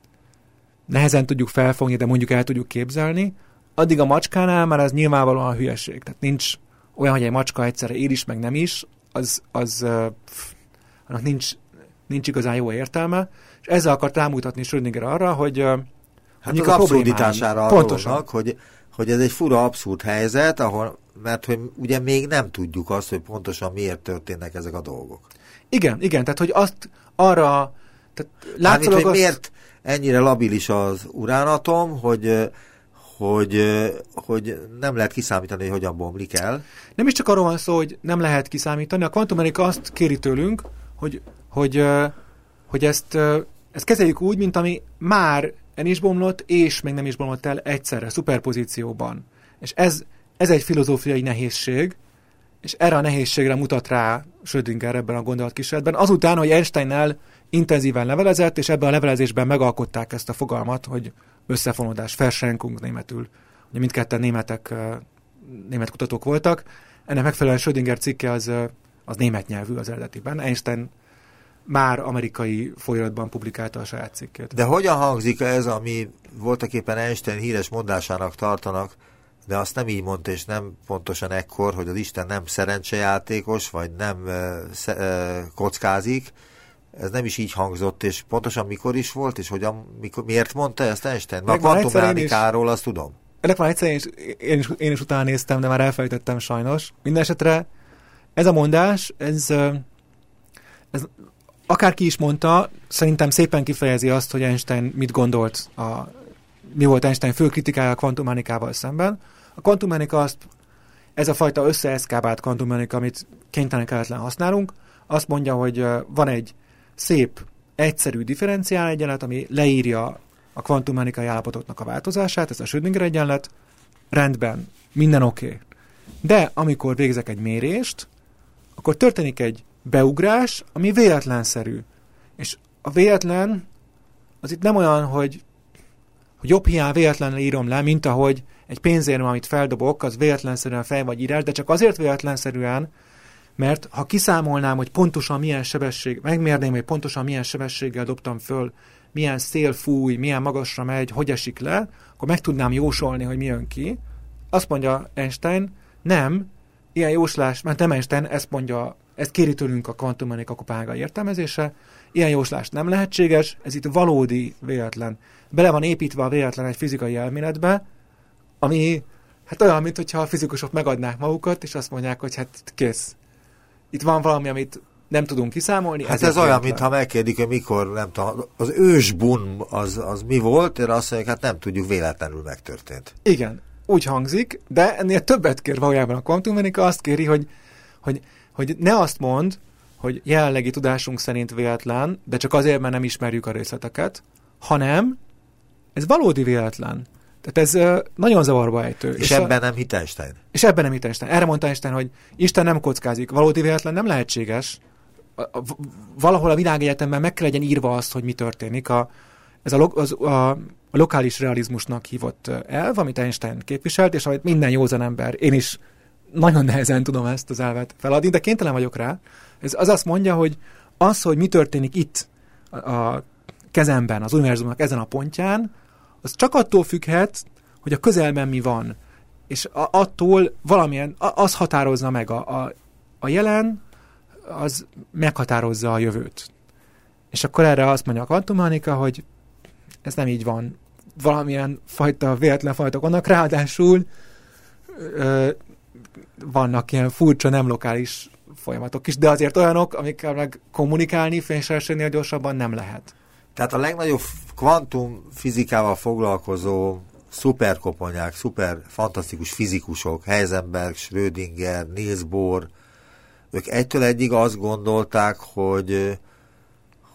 [SPEAKER 3] nehezen tudjuk felfogni, de mondjuk el tudjuk képzelni, addig a macskánál már ez nyilvánvalóan a hülyeség. Tehát nincs olyan, hogy egy macska egyszerre él is, meg nem is, az, az uh, annak nincs, nincs igazán jó értelme, és ezzel akart rámutatni Schrödinger arra, hogy
[SPEAKER 2] hát az abszurditására Pontosan. Hogy, hogy ez egy fura abszurd helyzet, ahol, mert hogy ugye még nem tudjuk azt, hogy pontosan miért történnek ezek a dolgok.
[SPEAKER 3] Igen, igen, tehát hogy azt arra tehát
[SPEAKER 2] látszólag hogy azt... miért ennyire labilis az uránatom, hogy hogy, hogy nem lehet kiszámítani, hogy hogyan bomlik el.
[SPEAKER 3] Nem is csak arról van szó, hogy nem lehet kiszámítani, a kvantummechanika azt kéri tőlünk, hogy, hogy, hogy ezt, ezt kezeljük úgy, mint ami már el is bomlott, és még nem is bomlott el egyszerre, szuperpozícióban. És ez, ez egy filozófiai nehézség, és erre a nehézségre mutat rá Schrödinger ebben a gondolatkísérletben. Azután, hogy Einsteinnel intenzíven levelezett, és ebben a levelezésben megalkották ezt a fogalmat, hogy összefonódás, Verschränkung németül. Ugye mindketten németek, német kutatók voltak. Ennek megfelelően Schrödinger cikke az, az német nyelvű az eredetiben. Einstein már amerikai folyamatban publikálta a saját cikkét.
[SPEAKER 2] De hogyan hangzik ez, ami voltak éppen Einstein híres mondásának tartanak, de azt nem így mondta, és nem pontosan ekkor, hogy az Isten nem szerencsejátékos, vagy nem uh, uh, kockázik, ez nem is így hangzott, és pontosan mikor is volt, és hogyan, mikor, miért mondta ezt Einstein? a kvantummechanikáról azt tudom.
[SPEAKER 3] Ennek van egyszer, én is, én, is, én is utána néztem, de már elfelejtettem sajnos. Mindenesetre ez a mondás, ez, ez akárki is mondta, szerintem szépen kifejezi azt, hogy Einstein mit gondolt, a, mi volt Einstein fő kritikája a kvantummechanikával szemben. A kvantummechanika azt, ez a fajta összeeszkábált kvantummechanika, amit kénytelen kelletlen használunk, azt mondja, hogy van egy szép, egyszerű differenciál egyenlet, ami leírja a kvantummechanikai állapotoknak a változását, ez a Schrödinger egyenlet, rendben, minden oké. Okay. De amikor végzek egy mérést, akkor történik egy beugrás, ami véletlenszerű. És a véletlen az itt nem olyan, hogy, hogy jobb hiány véletlenül írom le, mint ahogy egy pénzérm, amit feldobok, az véletlenszerűen fej vagy írás, de csak azért véletlenszerűen, mert ha kiszámolnám, hogy pontosan milyen sebesség, megmérném, hogy pontosan milyen sebességgel dobtam föl, milyen szél fúj, milyen magasra megy, hogy esik le, akkor meg tudnám jósolni, hogy mi jön ki. Azt mondja Einstein, nem, ilyen jóslás, mert nem Einstein, ezt mondja, ezt kéri tőlünk a kvantummechanika kopága értelmezése, ilyen jóslás nem lehetséges, ez itt valódi véletlen. Bele van építve a véletlen egy fizikai elméletbe, ami hát olyan, mintha a fizikusok megadnák magukat, és azt mondják, hogy hát kész, itt van valami, amit nem tudunk kiszámolni.
[SPEAKER 2] Hát ez olyan, mintha megkérdik, hogy mikor, nem tudom, az ősbun az, az mi volt, és azt mondják, hát nem tudjuk, véletlenül megtörtént.
[SPEAKER 3] Igen, úgy hangzik, de ennél többet kér valójában a kvantummechanika, azt kéri, hogy, hogy, hogy ne azt mond, hogy jelenlegi tudásunk szerint véletlen, de csak azért, mert nem ismerjük a részleteket, hanem ez valódi véletlen. Tehát ez nagyon zavarba ejtő.
[SPEAKER 2] És, és ebben a, nem hit Einstein.
[SPEAKER 3] És ebben nem hit Einstein. Erre mondta Einstein, hogy Isten nem kockázik. Valódi véletlen nem lehetséges. Valahol a világegyetemben meg kell legyen írva azt, hogy mi történik. A, ez a, az, a, a lokális realizmusnak hívott elv, amit Einstein képviselt, és amit minden józan ember, én is nagyon nehezen tudom ezt az elvet feladni, de kénytelen vagyok rá. Ez az azt mondja, hogy az, hogy mi történik itt a, kezemben, az univerzumnak ezen a pontján, az csak attól függhet, hogy a közelben mi van. És attól valamilyen, az határozza meg a, a, a jelen, az meghatározza a jövőt. És akkor erre azt mondja a kvantummechanika, hogy ez nem így van. Valamilyen fajta véletlen fajtok vannak, ráadásul ö, vannak ilyen furcsa, nem lokális folyamatok is, de azért olyanok, amikkel meg kommunikálni fénysebességnél gyorsabban nem lehet.
[SPEAKER 2] Tehát a legnagyobb kvantum fizikával foglalkozó szuperkoponyák, szuper fantasztikus fizikusok, Heisenberg, Schrödinger, Niels Bohr, ők egytől egyig azt gondolták, hogy,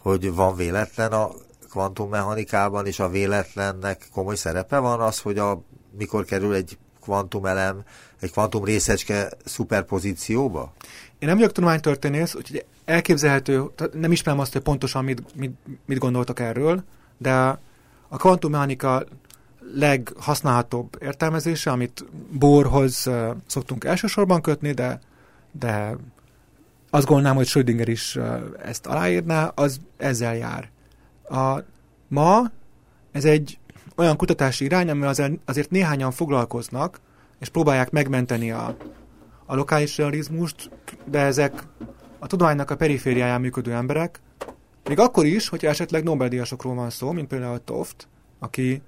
[SPEAKER 2] hogy van véletlen a kvantummechanikában, és a véletlennek komoly szerepe van az, hogy a, mikor kerül egy kvantumelem, egy kvantum részecske szuperpozícióba?
[SPEAKER 3] Én nem vagyok tudománytörténész, úgyhogy elképzelhető, nem ismerem azt, hogy pontosan mit, mit, mit gondoltak erről, de a kvantummechanika leghasználhatóbb értelmezése, amit Bohrhoz szoktunk elsősorban kötni, de, de azt gondolnám, hogy Schrödinger is ezt aláírná, az ezzel jár. A, ma ez egy olyan kutatási irány, ami azért, azért néhányan foglalkoznak, és próbálják megmenteni a, a lokális realizmust, de ezek a tudománynak a perifériáján működő emberek, még akkor is, hogyha esetleg Nobel-díjasokról van szó, mint például Toft, aki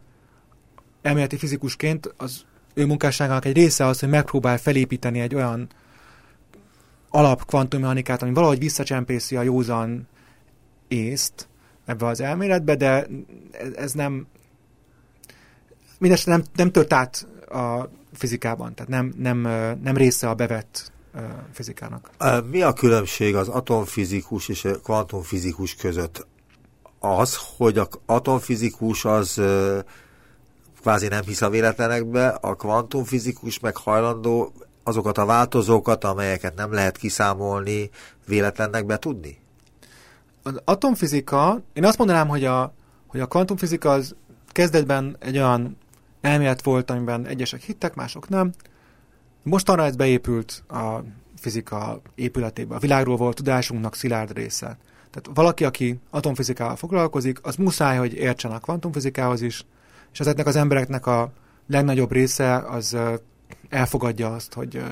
[SPEAKER 3] elméleti fizikusként az ő munkásságának egy része az, hogy megpróbál felépíteni egy olyan alap kvantummechanikát, ami valahogy visszacsempészi a józan észt ebbe az elméletbe, de ez nem mindesetre nem, nem tört át a fizikában, tehát nem, nem, nem része a bevett fizikának.
[SPEAKER 2] Mi a különbség az atomfizikus és a kvantumfizikus között? Az, hogy az atomfizikus az kvázi nem hisz a véletlenekbe, a kvantumfizikus meg hajlandó azokat a változókat, amelyeket nem lehet kiszámolni, véletlennek betudni?
[SPEAKER 3] Az atomfizika, én azt mondanám, hogy a, hogy a kvantumfizika az kezdetben egy olyan elmélet volt, amiben egyesek hittek, mások nem. Mostanra ez beépült a fizika épületébe. A világról volt tudásunknak szilárd része. Tehát valaki, aki atomfizikával foglalkozik, az muszáj, hogy értsen a kvantumfizikához is, és ezeknek az embereknek a legnagyobb része az elfogadja azt, hogy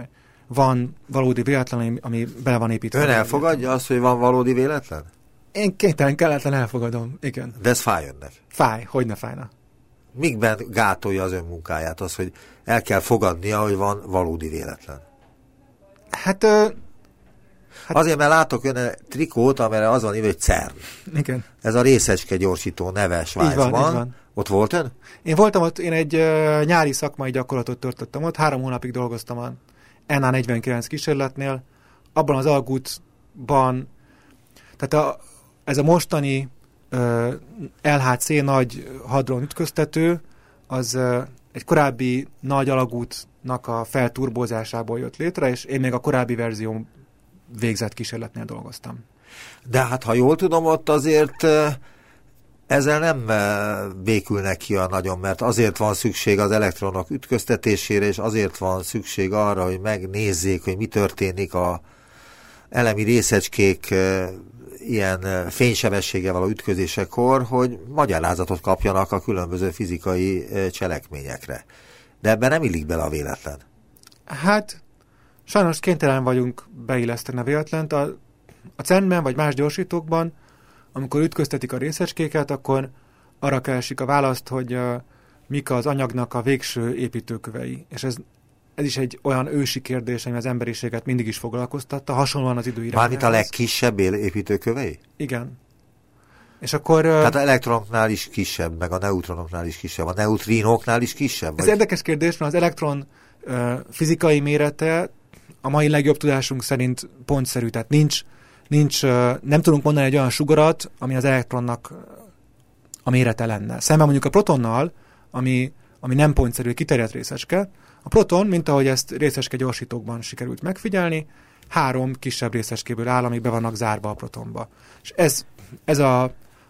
[SPEAKER 3] van valódi véletlen, ami bele van építve.
[SPEAKER 2] Ön elfogadja azt, hogy van valódi véletlen?
[SPEAKER 3] Én kénytelen, kelletlen elfogadom, igen.
[SPEAKER 2] De ez fáj önnek?
[SPEAKER 3] Fáj, hogy ne fájna.
[SPEAKER 2] Mikben gátolja az ön munkáját az, hogy el kell fogadnia, hogy van valódi véletlen?
[SPEAKER 3] Hát, ö,
[SPEAKER 2] hát... Azért, mert látok ön trikót, amire az van írva, hogy CERN.
[SPEAKER 3] Igen.
[SPEAKER 2] Ez a részecske gyorsító neve Svájcban. Így van, így van. Ott volt ön?
[SPEAKER 3] Én voltam ott, én egy nyári szakmai gyakorlatot törtöttem ott, három hónapig dolgoztam a NA49 kísérletnél. Abban az algútban, tehát a, ez a mostani LHC nagy hadron ütköztető, az egy korábbi nagy alagútnak a felturbózásából jött létre, és én még a korábbi verzió végzett kísérletnél dolgoztam.
[SPEAKER 2] De hát, ha jól tudom, ott azért ezzel nem békülnek ki a nagyon, mert azért van szükség az elektronok ütköztetésére, és azért van szükség arra, hogy megnézzék, hogy mi történik a elemi részecskék ilyen fénysebessége való ütközésekor, hogy magyarázatot kapjanak a különböző fizikai cselekményekre. De ebben nem illik bele a véletlen.
[SPEAKER 3] Hát, sajnos kénytelen vagyunk beilleszteni a véletlent. A, a CERN-ben vagy más gyorsítókban, amikor ütköztetik a részecskéket, akkor arra keresik a választ, hogy uh, mik az anyagnak a végső építőkövei. És ez ez is egy olyan ősi kérdés, ami az emberiséget mindig is foglalkoztatta, hasonlóan az időirányához.
[SPEAKER 2] Mármint a legkisebb építőkövei?
[SPEAKER 3] Igen. És akkor...
[SPEAKER 2] Tehát az elektronoknál is kisebb, meg a neutronoknál is kisebb, a neutrinoknál is kisebb?
[SPEAKER 3] Ez vagy? érdekes kérdés, mert az elektron fizikai mérete a mai legjobb tudásunk szerint pontszerű, tehát nincs, nincs nem tudunk mondani egy olyan sugarat, ami az elektronnak a mérete lenne. Szemben mondjuk a protonnal, ami, ami nem pontszerű, kiterjedt részecske, a proton, mint ahogy ezt részeske gyorsítókban sikerült megfigyelni, három kisebb részecskéből áll, amik be vannak zárva a protonba. És ez, ez a,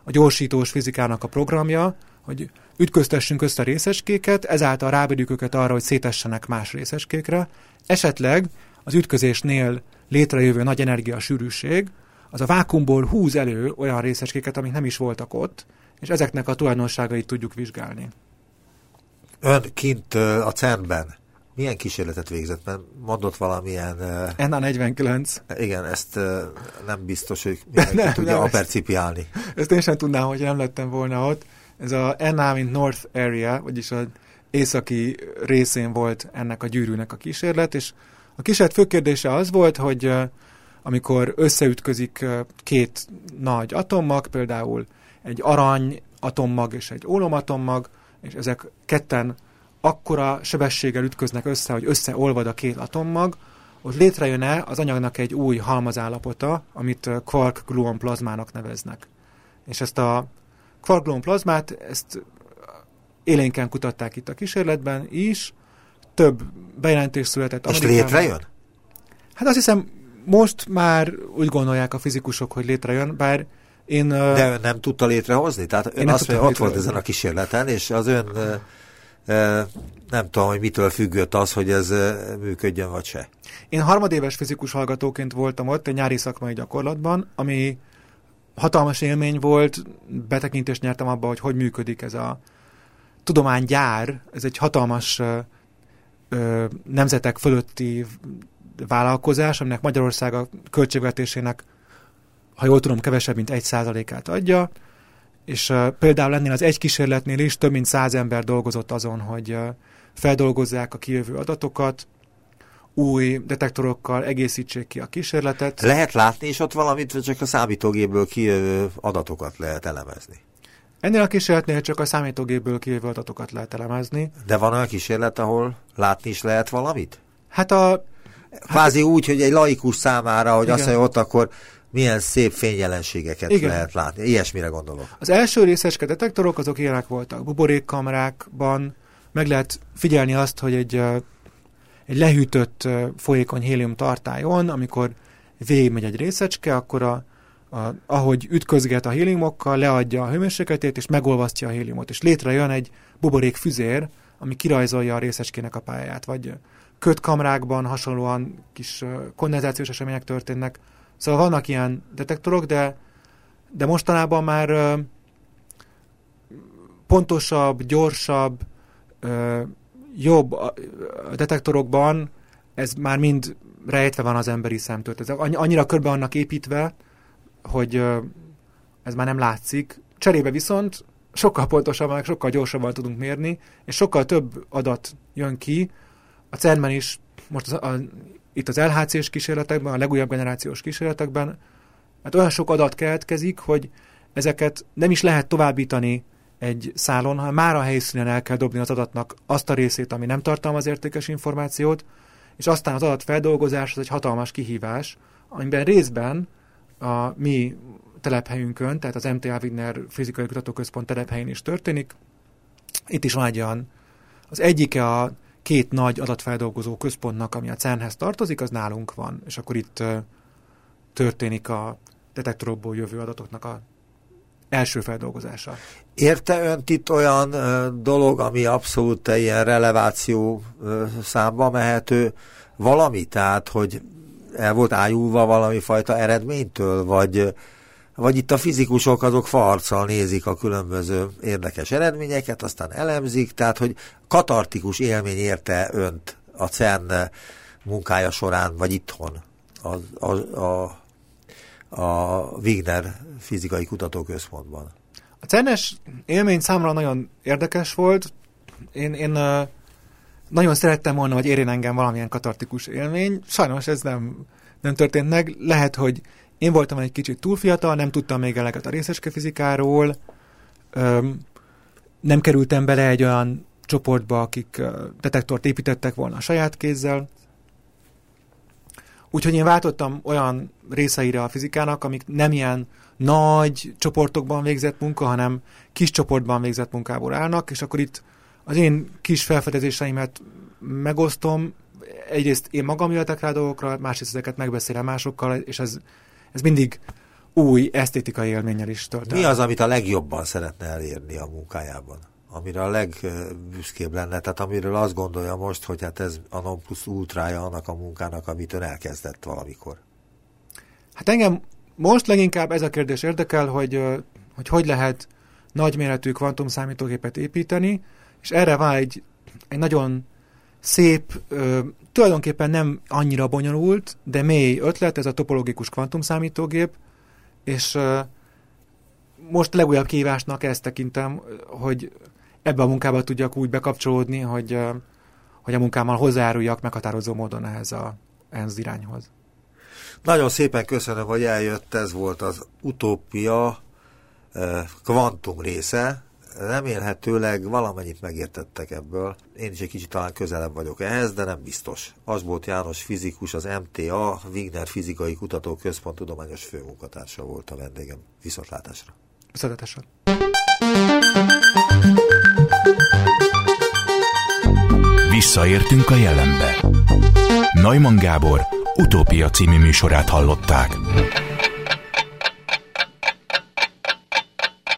[SPEAKER 3] a gyorsítós fizikának a programja, hogy ütköztessünk össze részecskéket, ezáltal rábedjük őket arra, hogy szétessenek más részecskékre. Esetleg az ütközésnél létrejövő nagy energia sűrűség, az a vákumból húz elő olyan részecskéket, amik nem is voltak ott, és ezeknek a tulajdonságait tudjuk vizsgálni.
[SPEAKER 2] Ön kint a CERN-ben milyen kísérletet végzett? Mert mondott valamilyen...
[SPEAKER 3] Uh, NA49.
[SPEAKER 2] Igen, ezt nem biztos, hogy nem, tudja nem, apercipiálni.
[SPEAKER 3] Ezt, ezt én sem tudnám, hogy nem lettem volna ott. Ez a NA, mint North Area, vagyis az északi részén volt ennek a gyűrűnek a kísérlet, és a kísérlet fő kérdése az volt, hogy amikor összeütközik két nagy atommag, például egy arany atommag és egy ólomatommag, és ezek ketten akkora sebességgel ütköznek össze, hogy összeolvad a két atommag, ott létrejön-e az anyagnak egy új halmazállapota, amit quark gluon plazmának neveznek. És ezt a quark gluon plazmát, ezt élénken kutatták itt a kísérletben is, több bejelentés született.
[SPEAKER 2] És létrejön?
[SPEAKER 3] Hát azt hiszem, most már úgy gondolják a fizikusok, hogy létrejön, bár én...
[SPEAKER 2] De ön nem tudta létrehozni? Tehát ön azt mondja, ott volt ezen a kísérleten, és az ön nem tudom, hogy mitől függött az, hogy ez működjön, vagy se.
[SPEAKER 3] Én harmadéves fizikus hallgatóként voltam ott egy nyári szakmai gyakorlatban, ami hatalmas élmény volt, betekintést nyertem abba, hogy hogy működik ez a tudománygyár, ez egy hatalmas ö, nemzetek fölötti vállalkozás, aminek Magyarország a költségvetésének, ha jól tudom, kevesebb, mint egy százalékát adja, és uh, például ennél az egy kísérletnél is több mint száz ember dolgozott azon, hogy uh, feldolgozzák a kijövő adatokat, új detektorokkal egészítsék ki a kísérletet.
[SPEAKER 2] Lehet látni is ott valamit, vagy csak a számítógépből kijövő adatokat lehet elemezni?
[SPEAKER 3] Ennél a kísérletnél csak a számítógépből kijövő adatokat lehet elemezni.
[SPEAKER 2] De van olyan kísérlet, ahol látni is lehet valamit?
[SPEAKER 3] Hát a...
[SPEAKER 2] Kvázi hát, úgy, hogy egy laikus számára, hogy igen. azt mondja, ott akkor milyen szép fényjelenségeket Igen. lehet látni. Ilyesmire gondolok.
[SPEAKER 3] Az első részeske detektorok azok ilyenek voltak. Buborékkamerákban meg lehet figyelni azt, hogy egy, egy lehűtött folyékony hélium tartályon, amikor végigmegy egy részecske, akkor a, a, ahogy ütközget a héliumokkal, leadja a hőmérsékletét, és megolvasztja a héliumot, és létrejön egy buborék füzér, ami kirajzolja a részecskének a pályáját, vagy kötkamrákban hasonlóan kis kondenzációs események történnek, Szóval vannak ilyen detektorok, de, de mostanában már pontosabb, gyorsabb, jobb detektorokban ez már mind rejtve van az emberi szemtől. Ez annyira körbe vannak építve, hogy ez már nem látszik. Cserébe viszont sokkal pontosabban, sokkal gyorsabban tudunk mérni, és sokkal több adat jön ki. A cern is most a, a itt az LHC-s kísérletekben, a legújabb generációs kísérletekben, hát olyan sok adat keletkezik, hogy ezeket nem is lehet továbbítani egy szálon, hanem már a helyszínen el kell dobni az adatnak azt a részét, ami nem tartalmaz értékes információt, és aztán az adatfeldolgozás az egy hatalmas kihívás, amiben részben a mi telephelyünkön, tehát az MTA Wigner Fizikai Kutatóközpont telephelyén is történik. Itt is van egy olyan, az egyike a két nagy adatfeldolgozó központnak, ami a CERN-hez tartozik, az nálunk van, és akkor itt történik a detektorokból jövő adatoknak a első feldolgozása.
[SPEAKER 2] Érte önt itt olyan dolog, ami abszolút ilyen releváció számba mehető valami? Tehát, hogy el volt ájulva valami fajta eredménytől, vagy vagy itt a fizikusok azok farccal nézik a különböző érdekes eredményeket, aztán elemzik, tehát hogy katartikus élmény érte önt a CERN munkája során, vagy itthon a, a, a, a Wigner fizikai kutatóközpontban.
[SPEAKER 3] A CERN-es élmény számomra nagyon érdekes volt. Én, én nagyon szerettem volna, hogy érjen engem valamilyen katartikus élmény. Sajnos ez nem, nem történt meg. Lehet, hogy én voltam egy kicsit túl fiatal, nem tudtam még eleget a részeske fizikáról, öm, nem kerültem bele egy olyan csoportba, akik detektort építettek volna a saját kézzel. Úgyhogy én váltottam olyan részeire a fizikának, amik nem ilyen nagy csoportokban végzett munka, hanem kis csoportban végzett munkából állnak, és akkor itt az én kis felfedezéseimet megosztom, egyrészt én magam jöhetek rá dolgokra, másrészt ezeket megbeszélem másokkal, és ez ez mindig új esztétikai élménnyel is tölt
[SPEAKER 2] Mi az, amit a legjobban szeretne elérni a munkájában? Amire a legbüszkébb lenne, tehát amiről azt gondolja most, hogy hát ez a non plus ultrája annak a munkának, amit ön elkezdett valamikor.
[SPEAKER 3] Hát engem most leginkább ez a kérdés érdekel, hogy hogy, hogy lehet nagyméretű kvantumszámítógépet építeni, és erre van egy, egy nagyon szép, ö, tulajdonképpen nem annyira bonyolult, de mély ötlet, ez a topologikus kvantumszámítógép, és ö, most legújabb kívásnak ezt tekintem, hogy ebbe a munkába tudjak úgy bekapcsolódni, hogy, ö, hogy a munkámmal hozzájáruljak meghatározó módon ehhez, a, ehhez irányhoz.
[SPEAKER 2] Nagyon szépen köszönöm, hogy eljött, ez volt az utópia kvantum része, remélhetőleg valamennyit megértettek ebből. Én is egy kicsit talán közelebb vagyok ehhez, de nem biztos. Asbolt János fizikus, az MTA, Wigner Fizikai Kutatóközpont tudományos főmunkatársa volt a vendégem. Viszontlátásra!
[SPEAKER 3] Viszontlátásra!
[SPEAKER 1] Visszaértünk a jelenbe. Neumann Gábor utópia című műsorát hallották.